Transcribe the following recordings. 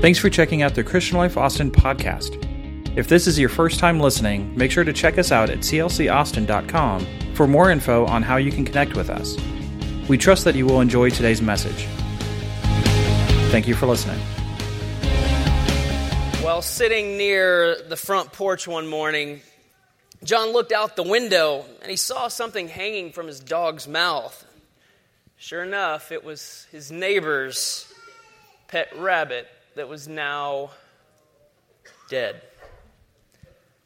Thanks for checking out the Christian Life Austin podcast. If this is your first time listening, make sure to check us out at clcaustin.com for more info on how you can connect with us. We trust that you will enjoy today's message. Thank you for listening. Well, sitting near the front porch one morning, John looked out the window and he saw something hanging from his dog's mouth. Sure enough, it was his neighbor's pet rabbit that was now dead.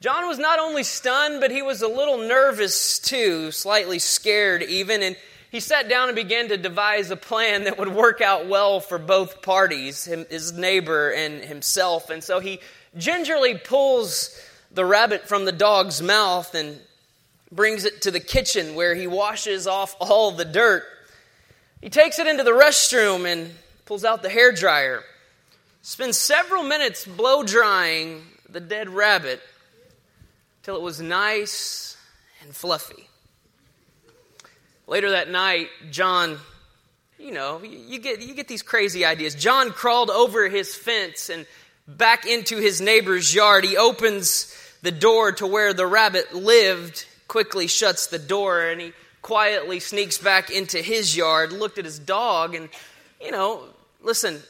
John was not only stunned, but he was a little nervous too, slightly scared even, and he sat down and began to devise a plan that would work out well for both parties, his neighbor and himself. And so he gingerly pulls the rabbit from the dog's mouth and brings it to the kitchen where he washes off all the dirt. He takes it into the restroom and pulls out the hair dryer. Spends several minutes blow drying the dead rabbit till it was nice and fluffy. Later that night, John, you know, you get, you get these crazy ideas. John crawled over his fence and back into his neighbor's yard. He opens the door to where the rabbit lived, quickly shuts the door, and he quietly sneaks back into his yard, looked at his dog, and, you know, listen,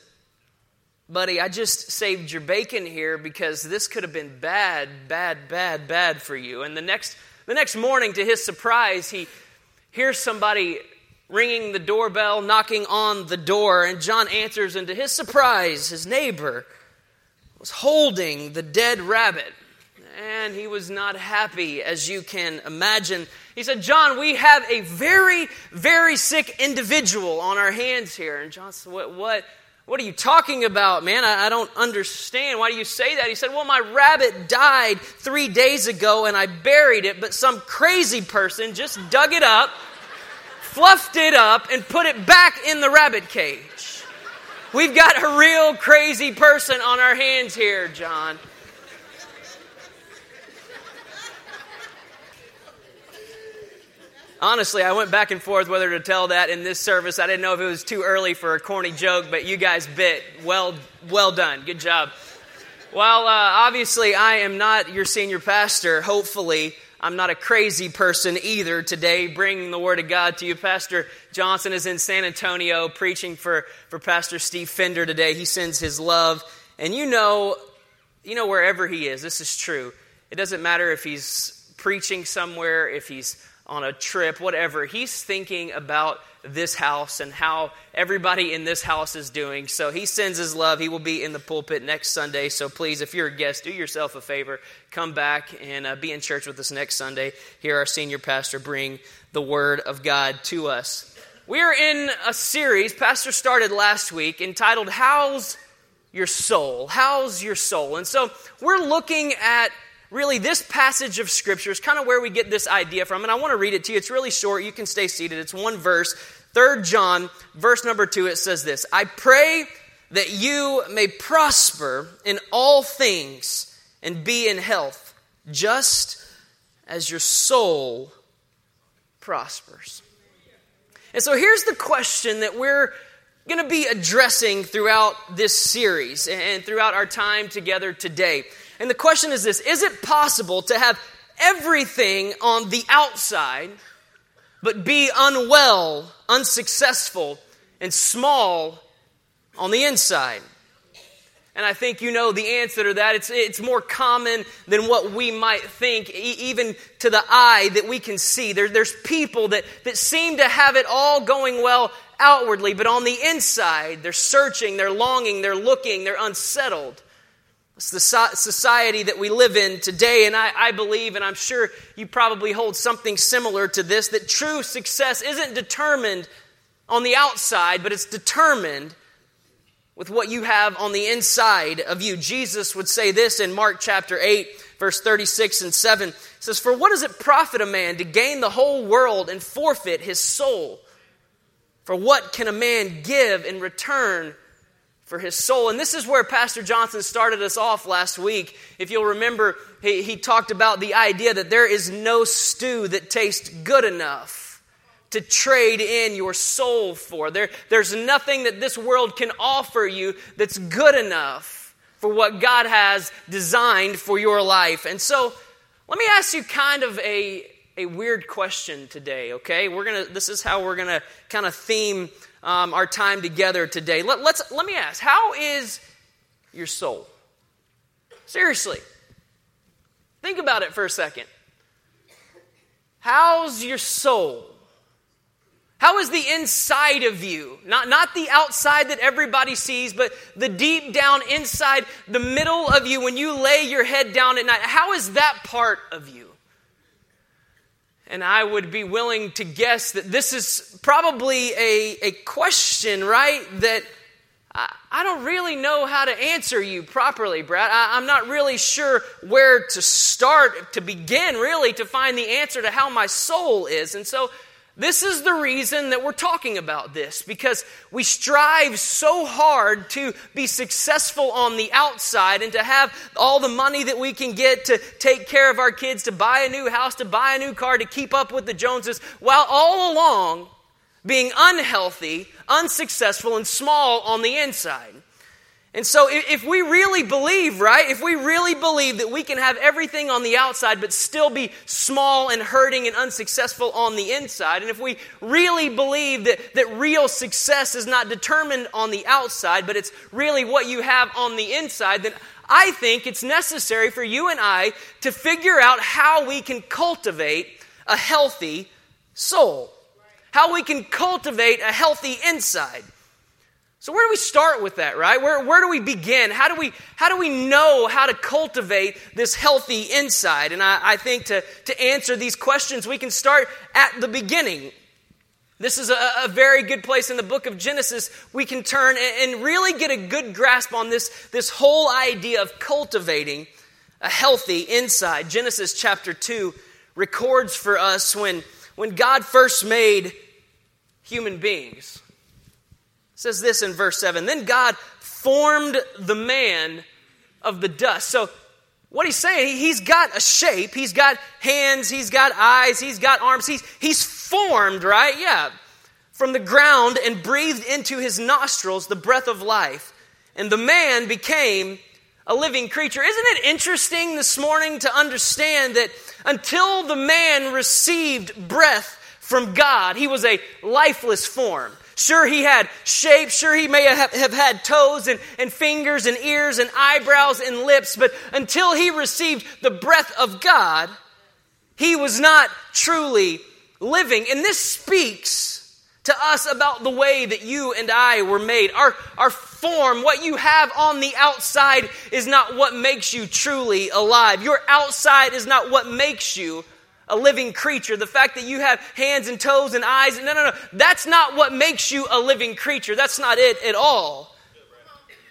buddy, I just saved your bacon here because this could have been bad, bad, bad, bad for you. And the next, the next morning, to his surprise, he hears somebody ringing the doorbell, knocking on the door, and John answers, and to his surprise, his neighbor was holding the dead rabbit. And he was not happy, as you can imagine. He said, John, we have a very, very sick individual on our hands here. And John said, What? what what are you talking about, man? I, I, don't understand. Why do you say that? He said, Well, my rabbit died three days ago and I buried it, but some crazy person just dug it up, fluffed it up, and put it back in the rabbit cage. We've got a real crazy person on our hands here, John. Honestly, I went back and forth whether to tell that in this service. I didn't know if it was too early for a corny joke, but you guys bit. Well, well done. Good job. Well, uh, obviously, I am not your senior pastor. Hopefully, I'm not a crazy person either today, bringing the Word of God to you. Pastor Johnson is in San Antonio preaching for, for Pastor Steve Fender today. He sends his love. And you know, you know, wherever he is, this is true. It doesn't matter if he's preaching somewhere, if he's on a trip, whatever. He's thinking about this house and how everybody in this house is doing. So he sends his love. He will be in the pulpit next Sunday. So please, if you're a guest, do yourself a favor. Come back and uh, be in church with us next Sunday. Hear our senior pastor bring the word of God to us. We are in a series, Pastor started last week, entitled How's Your Soul? How's Your Soul? And so we're looking at really, this passage of Scripture is kind of where we get this idea from. And I want to read it to you. It's really short. You can stay seated. It's one verse. Third John, verse number two, it says this I pray that you may prosper in all things and be in health, just as your soul prospers. And so here's the question that we're going to be addressing throughout this series and throughout our time together today. And the question is this Is it possible to have everything on the outside, but be unwell, unsuccessful, and small on the inside? And I think you know the answer to that. It's, it's more common than what we might think, e- even to the eye that we can see. There, there's people that, that seem to have it all going well outwardly, but on the inside, they're searching, they're longing, they're looking, they're unsettled. It's the society that we live in today, and I, I, believe, and I'm sure you probably hold something similar to this, that true success isn't determined on the outside, but it's determined with what you have on the inside of you. Jesus would say this in Mark chapter 8, verse 36 and 7. He says, For what does it profit a man to gain the whole world and forfeit his soul? For what can a man give in return for his soul. And this is where Pastor Johnson started us off last week. If you'll remember, he, he talked about the idea that there is no stew that tastes good enough to trade in your soul for. There, there's nothing that this world can offer you that's good enough for what God has designed for your life. And so, let me ask you kind of a, a weird question today, okay? We're gonna, this is how we're gonna kind of theme um, our time together today. Let, let's, let me ask, how is your soul? Seriously. Think about it for a second. How's your soul? How is the inside of you? Not, not the outside that everybody sees, but the deep down inside, the middle of you, when you lay your head down at night. How is that part of you? And I would be willing to guess that this is probably a, a question, right? That I don't really know how to answer you properly, Brad. I, am not really sure where to start to begin, really, to find the answer to how my soul is. And so, this is the reason that we're talking about this, because we strive so hard to be successful on the outside and to have all the money that we can get to take care of our kids, to buy a new house, to buy a new car, to keep up with the Joneses, while all along being unhealthy, unsuccessful, and small on the inside. And so, if we really believe, right, if we really believe that we can have everything on the outside but still be small and hurting and unsuccessful on the inside, and if we really believe that, that real success is not determined on the outside, but it's really what you have on the inside, then I think it's necessary for you and I to figure out how we can cultivate a healthy soul how we can cultivate a healthy inside. So where do we start with that, right? Where, where do we begin? How do we, how do we know how to cultivate this healthy inside? And I, I think to, to answer these questions, we can start at the beginning. This is a, a, very good place in the book of Genesis. We can turn and, and really get a good grasp on this, this whole idea of cultivating a healthy inside. Genesis chapter 2 records for us when, when God first made human beings. It says this in verse 7 Then God formed the man of the dust. So, what he's saying, he's got a shape, he's got hands, he's got eyes, he's got arms, he's, he's formed, right? Yeah, from the ground and breathed into his nostrils the breath of life. And the man became a living creature. Isn't it interesting this morning to understand that until the man received breath from God. He was a lifeless form. Sure, he had shape. Sure, he may have, have had toes and, and fingers and ears and eyebrows and lips, but until he received the breath of God, he was not truly living. And this speaks to us about the way that you and I were made. Our, our form, what you have on the outside, is not what makes you truly alive. Your outside is not what makes you a living creature. The fact that you have hands and toes and eyes, no, no, no. That's not what makes you a living creature. That's not it at all.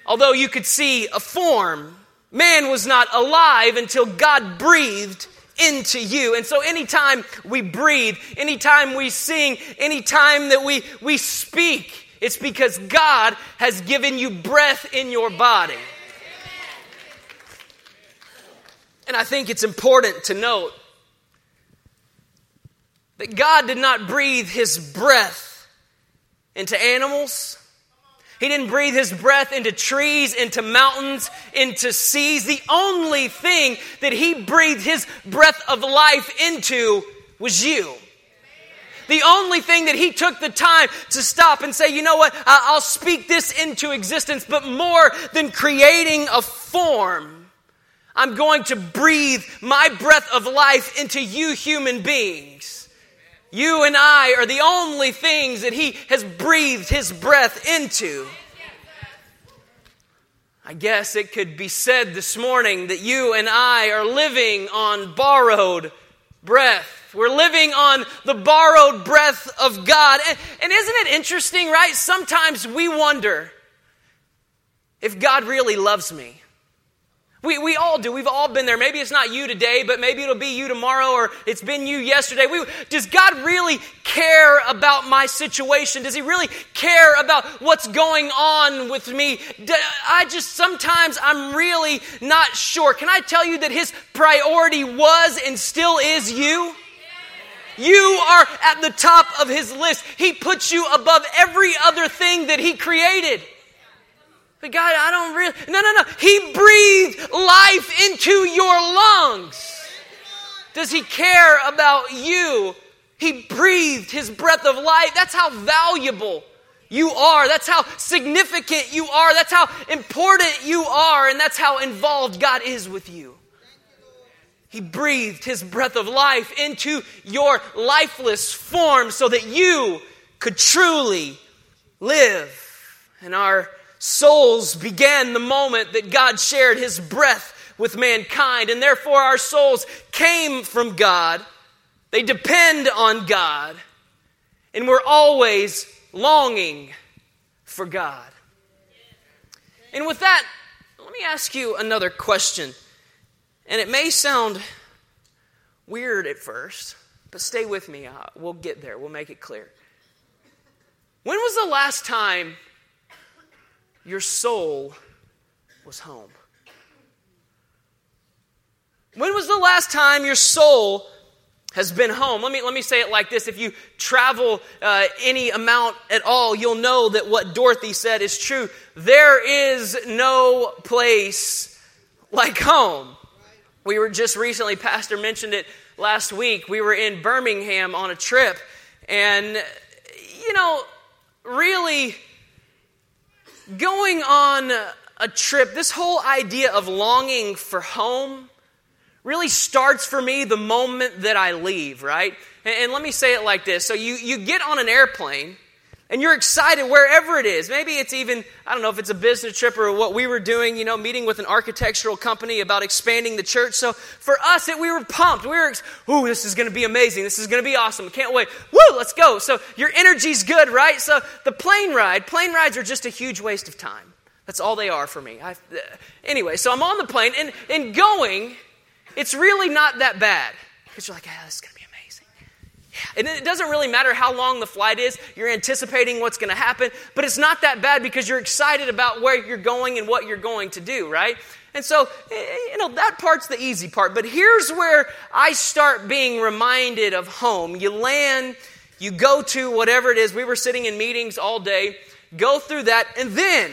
Although you could see a form, man was not alive until God breathed into you. And so anytime we breathe, anytime we sing, anytime that we, we speak, it's because God has given you breath in your body. And I think it's important to note that God did not breathe his breath into animals. He didn't breathe his breath into trees, into mountains, into seas. The only thing that he breathed his breath of life into was you. The only thing that he took the time to stop and say, you know what, I'll speak this into existence, but more than creating a form, I'm going to breathe my breath of life into you human beings. You and I are the only things that He has breathed His breath into. I guess it could be said this morning that you and I are living on borrowed breath. We're living on the borrowed breath of God. And, and isn't it interesting, right? Sometimes we wonder if God really loves me. We, we all do. We've all been there. Maybe it's not you today, but maybe it'll be you tomorrow or it's been you yesterday. We, does God really care about my situation? Does He really care about what's going on with me? I just sometimes I'm really not sure. Can I tell you that His priority was and still is you? You are at the top of his list. He puts you above every other thing that he created. But God, I don't really. No, no, no. He breathed life into your lungs. Does he care about you? He breathed his breath of life. That's how valuable you are. That's how significant you are. That's how important you are. And that's how involved God is with you. He breathed his breath of life into your lifeless form so that you could truly live. And our souls began the moment that God shared his breath with mankind. And therefore, our souls came from God. They depend on God. And we're always longing for God. And with that, let me ask you another question. And it may sound weird at first, but stay with me. Uh, we'll get there, we'll make it clear. When was the last time your soul was home? When was the last time your soul has been home. Let me, let me say it like this. If you travel uh, any amount at all, you'll know that what Dorothy said is true. There is no place like home. We were just recently, Pastor mentioned it last week, we were in Birmingham on a trip. And, you know, really going on a trip, this whole idea of longing for home really starts for me the moment that I leave, right? And, and, let me say it like this. So you, you get on an airplane and you're excited wherever it is. Maybe it's even, I don't know if it's a business trip or what we were doing, you know, meeting with an architectural company about expanding the church. So for us, it, we were pumped. We were, ooh, this is going to be amazing. This is going to be awesome. Can't wait. Woo, let's go. So your energy's good, right? So the plane ride, plane rides are just a huge waste of time. That's all they are for me. I, uh, anyway, so I'm on the plane and, and going, it's really not that bad. Because you're like, yeah, this is going to be amazing. Yeah. And it doesn't really matter how long the flight is. You're anticipating what's going to happen. But it's not that bad because you're excited about where you're going and what you're going to do, right? And so, eh, you know, that part's the easy part. But here's where I start being reminded of home. You land, you go to whatever it is. We were sitting in meetings all day, go through that, and then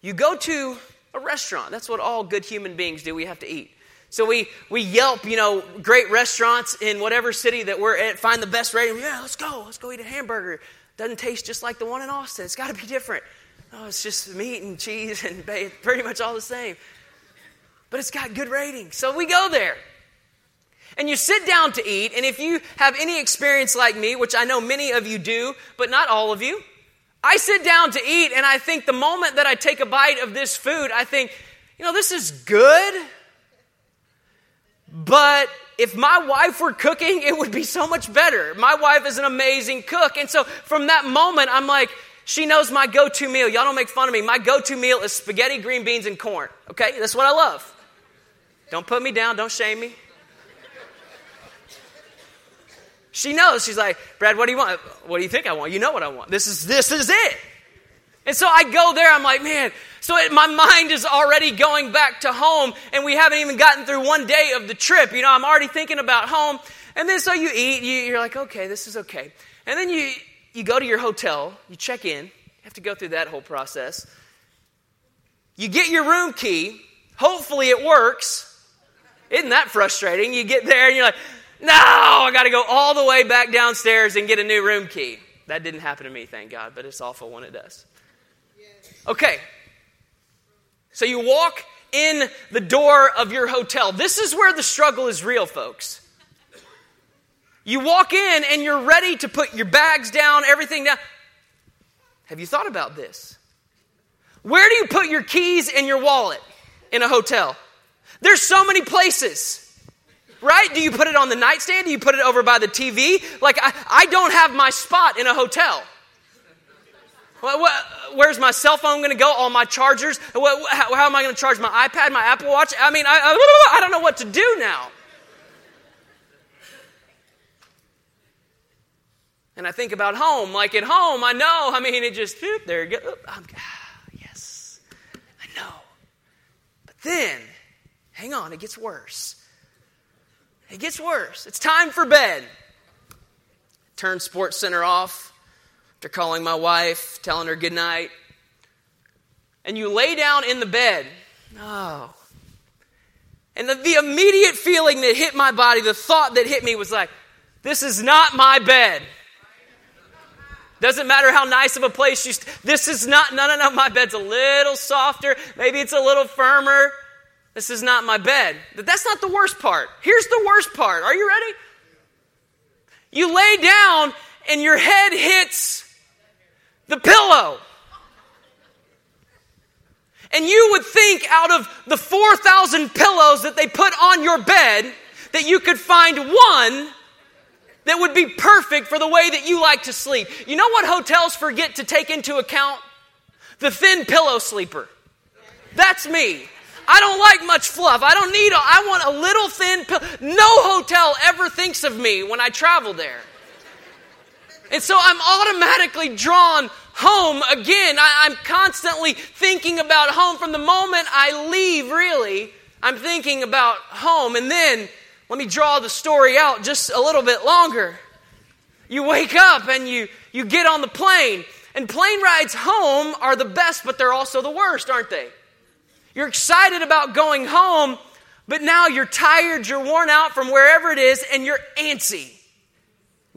you go to a restaurant. That's what all good human beings do. We have to eat. So we, we Yelp, you know, great restaurants in whatever city that we're at, find the best rating. Yeah, let's go. Let's go eat a hamburger. Doesn't taste just like the one in Austin. It's got to be different. Oh, it's just meat and cheese and pretty much all the same. But it's got good ratings. So we go there. And you sit down to eat, and if you have any experience like me, which I know many of you do, but not all of you, I sit down to eat, and I think the moment that I take a bite of this food, I think, you know, this is good but if my wife were cooking, it would be so much better. My wife is an amazing cook. And so from that moment, I'm like, she knows my go to meal. Y'all don't make fun of me. My go to meal is spaghetti, green beans, and corn. Okay? That's what I love. Don't put me down. Don't shame me. She knows. She's like, Brad, what do you want? What do you think I want? You know what I want. This is this is it. And so I go there, I'm like, man, so it, my mind is already going back to home, and we haven't even gotten through one day of the trip. You know, I'm already thinking about home. And then so you eat, you, you're like, okay, this is okay. And then you, you go to your hotel, you check in, you have to go through that whole process. You get your room key, hopefully it works. Isn't that frustrating? You get there and you're like, no, I got to go all the way back downstairs and get a new room key. That didn't happen to me, thank God, but it's awful when it does. Okay. So you walk in the door of your hotel. This is where the struggle is real, folks. You walk in and you're ready to put your bags down, everything down. Have you thought about this? Where do you put your keys and your wallet in a hotel? There's so many places. Right? Do you put it on the nightstand? Do you put it over by the TV? Like, I, I don't have my spot in a hotel. Where's my cell phone going to go? All my chargers? How, am I going to charge my iPad, my Apple Watch? I mean, I, I don't know what to do now. And I think about home. Like at home, I know. I mean, it just, there you go. Ah, yes, I know. But then, hang on, it gets worse. It gets worse. It's time for bed. turn Sports Center off after calling my wife, telling her good night. And you lay down in the bed. Oh. And the, the immediate feeling that hit my body, the thought that hit me was like, this is not my bed. Doesn't matter how nice of a place you. St- this is not. No, no, no. My bed's a little softer. Maybe it's a little firmer. This is not my bed. But that's not the worst part. Here's the worst part. Are you ready? You lay down and your head hits the pillow. And you would think out of the 4,000 pillows that they put on your bed that you could find one that would be perfect for the way that you like to sleep. You know what hotels forget to take into account? The thin pillow sleeper. That's me. I don't like much fluff. I don't need, a, I want a little thin pillow. No hotel ever thinks of me when I travel there. And so I'm automatically drawn home again. I, am constantly thinking about home from the moment I leave, really. I'm thinking about home. And then let me draw the story out just a little bit longer. You wake up and you, you get on the plane, and plane rides home are the best, but they're also the worst, aren't they? You're excited about going home, but now you're tired, you're worn out from wherever it is, and you're antsy.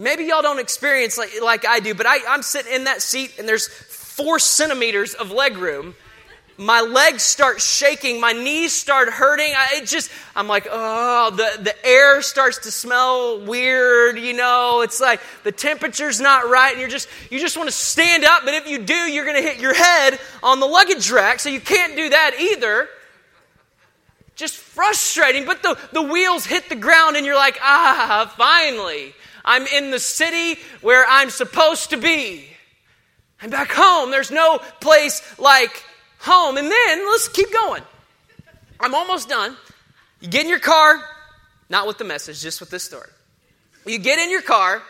Maybe y'all don't experience like, like I do, but I, I'm sitting in that seat and there's four centimeters of leg room my legs start shaking, my knees start hurting. I, it just, I'm like, oh, the, the air starts to smell weird, you know. It's like the temperature's not right, and you're just, you just want to stand up, but if you do, you're going to hit your head on the luggage rack, so you can't do that either. Just frustrating, but the, the wheels hit the ground, and you're like, ah, finally, I'm in the city where I'm supposed to be. I'm back home. There's no place like home. And then let's keep going. I'm almost done. You get in your car, not with the message, just with this story. You get in your car,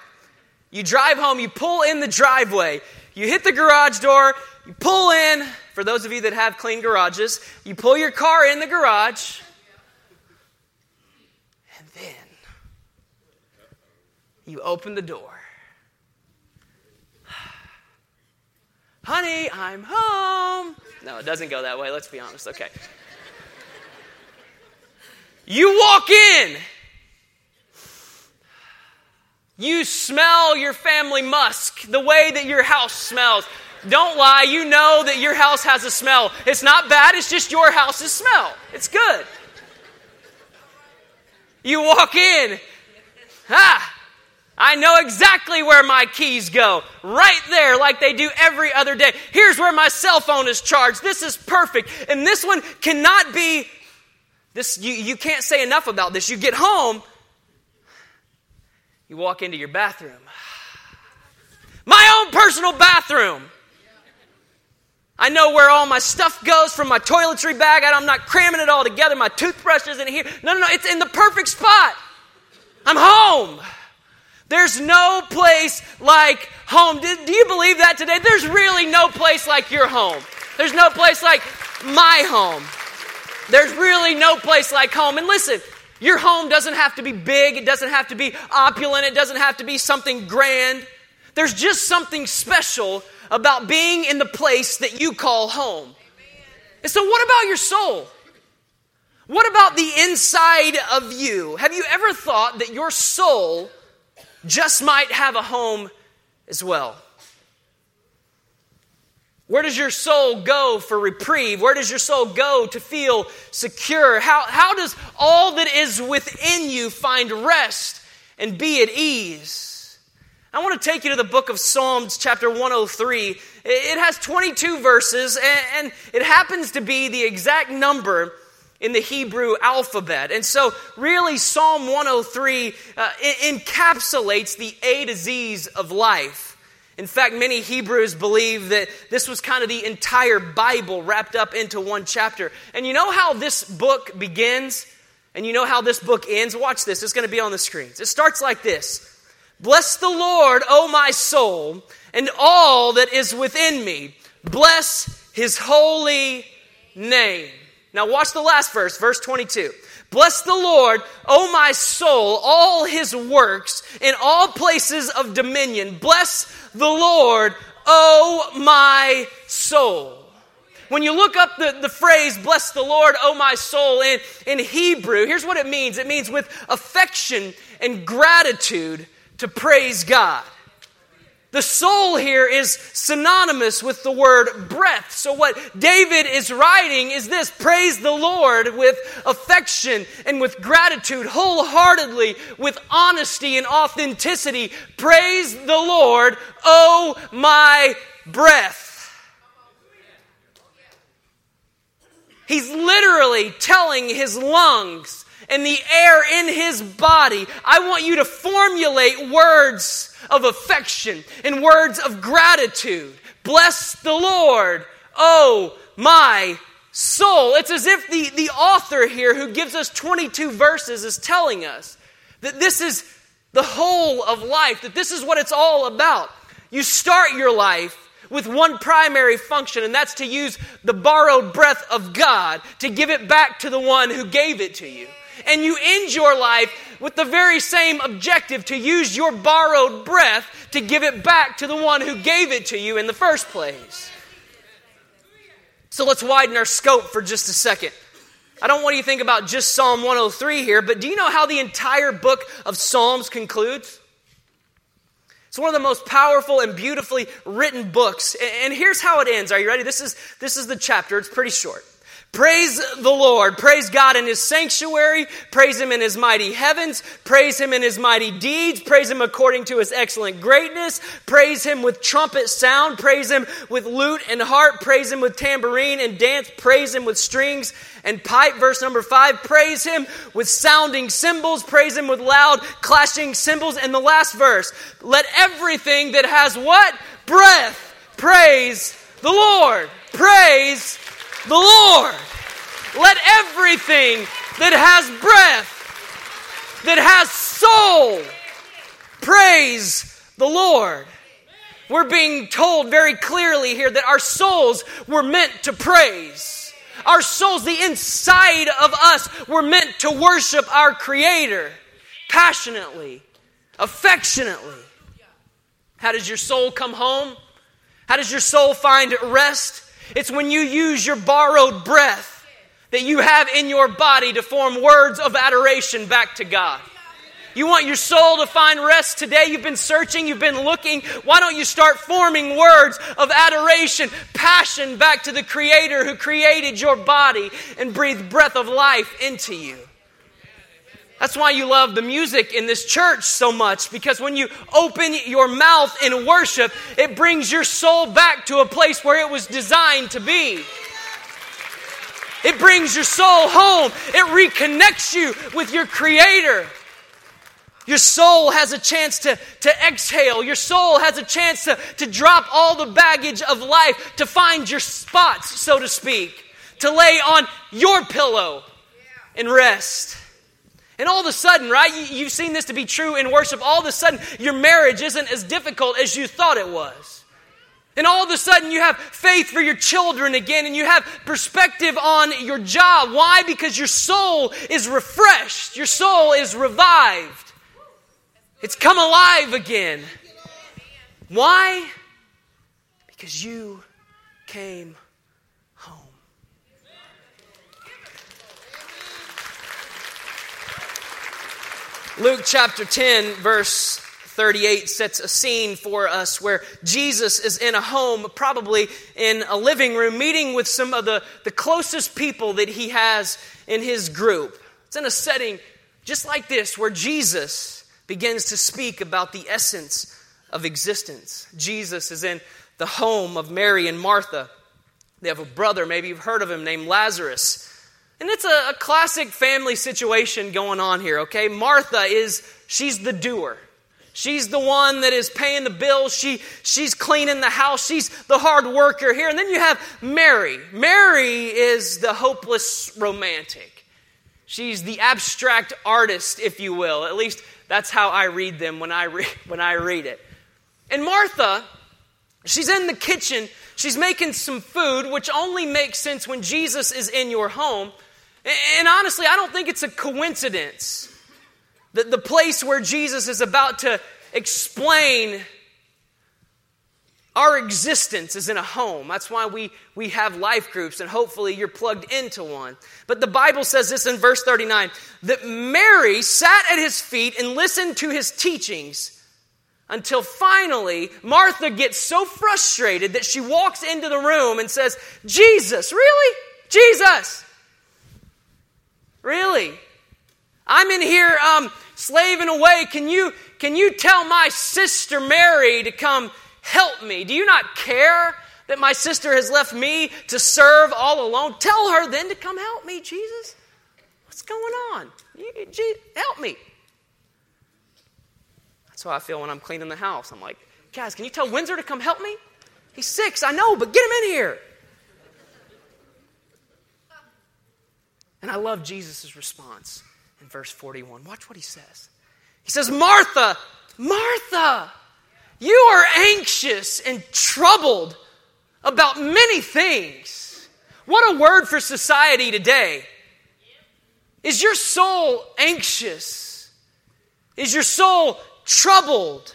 you drive home, you pull in the driveway, you hit the garage door, you pull in. For those of you that have clean garages, you pull your car in the garage, and then you open the door. Honey, I'm home. No, it doesn't go that way. Let's be honest. Okay. You walk in. You smell your family musk, the way that your house smells. Don't lie, you know that your house has a smell. It's not bad, it's just your house's smell. It's good. You walk in. Ah, I know exactly where my keys go. Right there, like they do every other day. Here's where my cell phone is charged. This is perfect. And this one cannot be this you, you can't say enough about this. You get home, you walk into your bathroom. My own personal bathroom. I know where all my stuff goes from my toiletry bag. I'm not cramming it all together. My toothbrush isn't here. No, no, no. It's in the perfect spot. I'm home. There's no place like home. Do, do, you believe that today? There's really no place like your home. There's no place like my home. There's really no place like home. And listen, your home doesn't have to be big, it doesn't have to be opulent, it doesn't have to be something grand. There's just something special about being in the place that you call home. And so, what about your soul? What about the inside of you? Have you ever thought that your soul just might have a home as well. Where does your soul go for reprieve? Where does your soul go to feel secure? How, how does all that is within you find rest and be at ease? I want to take you to the book of Psalms, chapter 103. It has 22 verses, and it happens to be the exact number in the Hebrew alphabet. And so, really, Psalm 103 uh, encapsulates the A to Z's of life. In fact, many Hebrews believe that this was kind of the entire Bible wrapped up into one chapter. And you know how this book begins? And you know how this book ends? Watch this, it's going to be on the screens. It starts like this Bless the Lord, O my soul, and all that is within me. Bless his holy name. Now, watch the last verse, verse 22. Bless the Lord, O my soul, all his works in all places of dominion. Bless the Lord, O my soul. When you look up the, the phrase, bless the Lord, O my soul, in, in Hebrew, here's what it means it means with affection and gratitude to praise God. The soul here is synonymous with the word breath. So, what David is writing is this praise the Lord with affection and with gratitude, wholeheartedly, with honesty and authenticity. Praise the Lord, oh my breath. He's literally telling his lungs and the air in his body, I want you to formulate words of affection and words of gratitude. Bless the Lord, oh my soul. It's as if the, the author here, who gives us 22 verses, is telling us that this is the whole of life, that this is what it's all about. You start your life with one primary function, and that's to use the borrowed breath of God to give it back to the one who gave it to you. And you end your life with the very same objective to use your borrowed breath to give it back to the one who gave it to you in the first place. So let's widen our scope for just a second. I don't want you to think about just Psalm 103 here, but do you know how the entire book of Psalms concludes? It's one of the most powerful and beautifully written books. And here's how it ends. Are you ready? This is, this is the chapter. It's pretty short. Praise the Lord. Praise God in His sanctuary. Praise Him in His mighty heavens. Praise Him in His mighty deeds. Praise Him according to His excellent greatness. Praise Him with trumpet sound. Praise Him with lute and harp. Praise Him with tambourine and dance. Praise Him with strings and pipe. Verse number five. Praise Him with sounding cymbals. Praise Him with loud clashing cymbals. And the last verse. Let everything that has what? Breath. Praise the Lord. Praise the Lord. Let everything that has breath, that has soul, praise the Lord. We're being told very clearly here that our souls were meant to praise. Our souls, the inside of us, were meant to worship our Creator passionately, affectionately. How does your soul come home? How does your soul find rest? It's when you use your borrowed breath that you have in your body to form words of adoration back to God. You want your soul to find rest today? You've been searching, you've been looking. Why don't you start forming words of adoration, passion back to the Creator who created your body and breathed breath of life into you? That's why you love the music in this church so much because when you open your mouth in worship, it brings your soul back to a place where it was designed to be. It brings your soul home. It reconnects you with your Creator. Your soul has a chance to, to exhale. Your soul has a chance to, to drop all the baggage of life, to find your spots, so to speak, to lay on your pillow and rest. And all of a sudden, right, you've seen this to be true in worship, all of a sudden, your marriage isn't as difficult as you thought it was. And all of a sudden, you have faith for your children again, and you have perspective on your job. Why? Because your soul is refreshed, your soul is revived, it's come alive again. Why? Because you came Luke chapter 10, verse 38 sets a scene for us where Jesus is in a home, probably in a living room, meeting with some of the, the closest people that he has in his group. It's in a setting just like this where Jesus begins to speak about the essence of existence. Jesus is in the home of Mary and Martha. They have a brother, maybe you've heard of him, named Lazarus. And it's a, a, classic family situation going on here, okay? Martha is, she's the doer. She's the one that is paying the bills. She, she's cleaning the house. She's the hard worker here. And then you have Mary. Mary is the hopeless romantic. She's the abstract artist, if you will. At least that's how I read them when I, re- when I read it. And Martha, she's in the kitchen. She's making some food, which only makes sense when Jesus is in your home And honestly, I don't think it's a coincidence that the place where Jesus is about to explain our existence is in a home. That's why we, we have life groups, and hopefully you're plugged into one. But the Bible says this in verse 39 that Mary sat at his feet and listened to his teachings until finally Martha gets so frustrated that she walks into the room and says, Jesus, really? Jesus, really? I'm in here um, slaving away. Can you, can you tell my sister Mary to come help me? Do you not care that my sister has left me to serve all alone? Tell her then to come help me, Jesus. What's going on? Help me. That's how I feel when I'm cleaning the house. I'm like, guys, can you tell Windsor to come help me? He's six, I know, but get him in here. And I love Jesus' response in verse 41. Watch what he says. He says, Martha, Martha, you are anxious and troubled about many things. What a word for society today. Is your soul anxious? Is your soul troubled?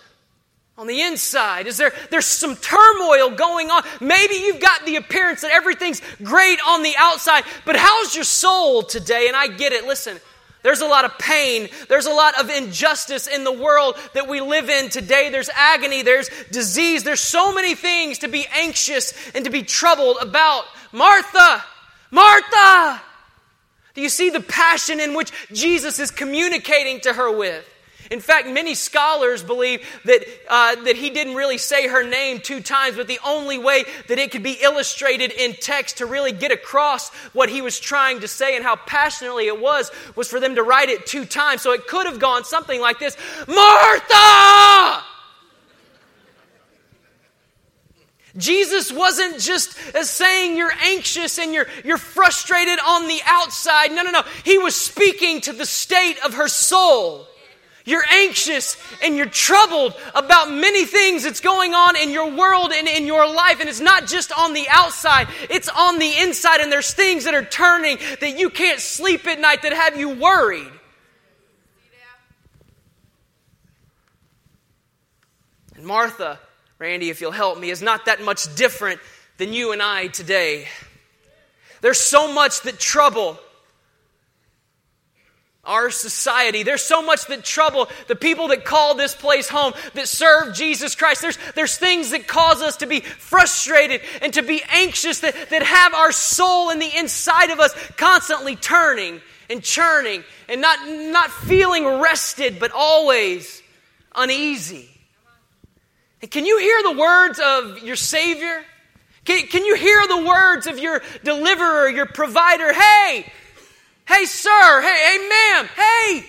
On the inside? Is there there's some turmoil going on? Maybe you've got the appearance that everything's great on the outside, but how's your soul today? And I get it. Listen, there's a lot of pain. There's a lot of injustice in the world that we live in today. There's agony. There's disease. There's so many things to be anxious and to be troubled about. Martha, Martha, do you see the passion in which Jesus is communicating to her with? In fact, many scholars believe that, uh, that he didn't really say her name two times, but the only way that it could be illustrated in text to really get across what he was trying to say and how passionately it was, was for them to write it two times. So it could have gone something like this Martha! Jesus wasn't just saying you're anxious and you're, you're frustrated on the outside. No, no, no. He was speaking to the state of her soul. You're anxious and you're troubled about many things that's going on in your world and in your life. And it's not just on the outside, it's on the inside. And there's things that are turning that you can't sleep at night that have you worried. And Martha, Randy, if you'll help me, is not that much different than you and I today. There's so much that trouble our society. There's so much that trouble the people that call this place home, that serve Jesus Christ. There's, there's things that cause us to be frustrated and to be anxious that, that have our soul in the inside of us constantly turning and churning and not, not feeling rested, but always uneasy. And can you hear the words of your Savior? Can, can you hear the words of your deliverer, your provider? Hey, Hey, sir. Hey, hey, ma'am. Hey,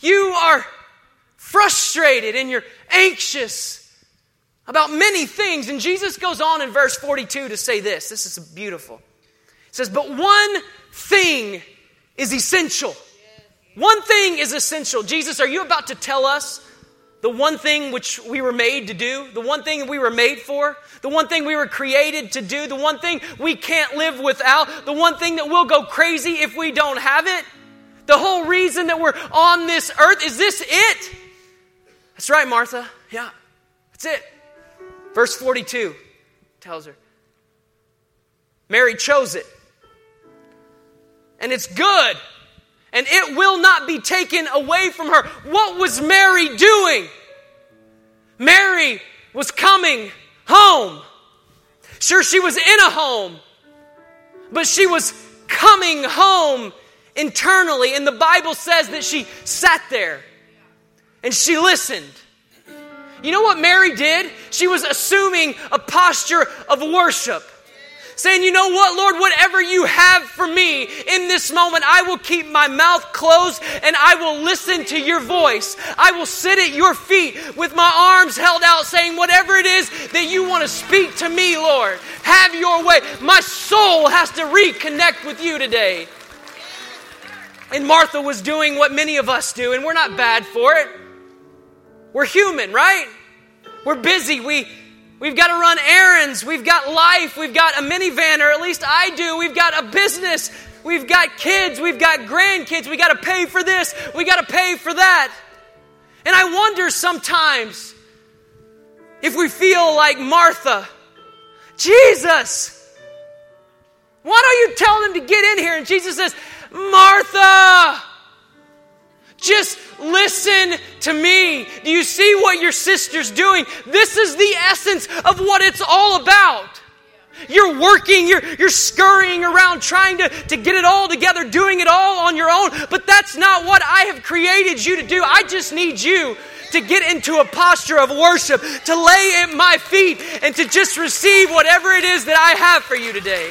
you are frustrated and you're anxious about many things. And Jesus goes on in verse 42 to say this. This is beautiful. It says, But one thing is essential. One thing is essential. Jesus, are you about to tell us the one thing which we were made to do, the one thing we were made for, the one thing we were created to do, the one thing we can't live without, the one thing that will go crazy if we don't have it. The whole reason that we're on this earth, is this it? That's right, Martha. Yeah, that's it. Verse 42 tells her Mary chose it, and it's good and it will not be taken away from her. What was Mary doing? Mary was coming home. Sure, she was in a home, but she was coming home internally. And the Bible says that she sat there and she listened. You know what Mary did? She was assuming a posture of worship saying, You know what, Lord, whatever you have for me in this moment, I will keep my mouth closed and I will listen to your voice. I will sit at your feet with my arms held out, saying, Whatever it is that you want to speak to me, Lord, have your way. My soul has to reconnect with you today. And Martha was doing what many of us do, and we're not bad for it. We're human, right? We're busy. We We've got to run errands. We've got life. We've got a minivan, or at least I do. We've got a business. we've got kids, we've got grandkids, we got to pay for this, we got to pay for that. And I wonder sometimes if we feel like Martha, Jesus, why don't you tell them to get in here? And Jesus says, Martha, just listen to me. Do you see what your sister's doing? This is the essence of what it's all about. You're working, you're, you're scurrying around trying to, to get it all together, doing it all on your own, but that's not what I have created you to do. I just need you to get into a posture of worship, to lay at my feet, and to just receive whatever it is that I have for you today.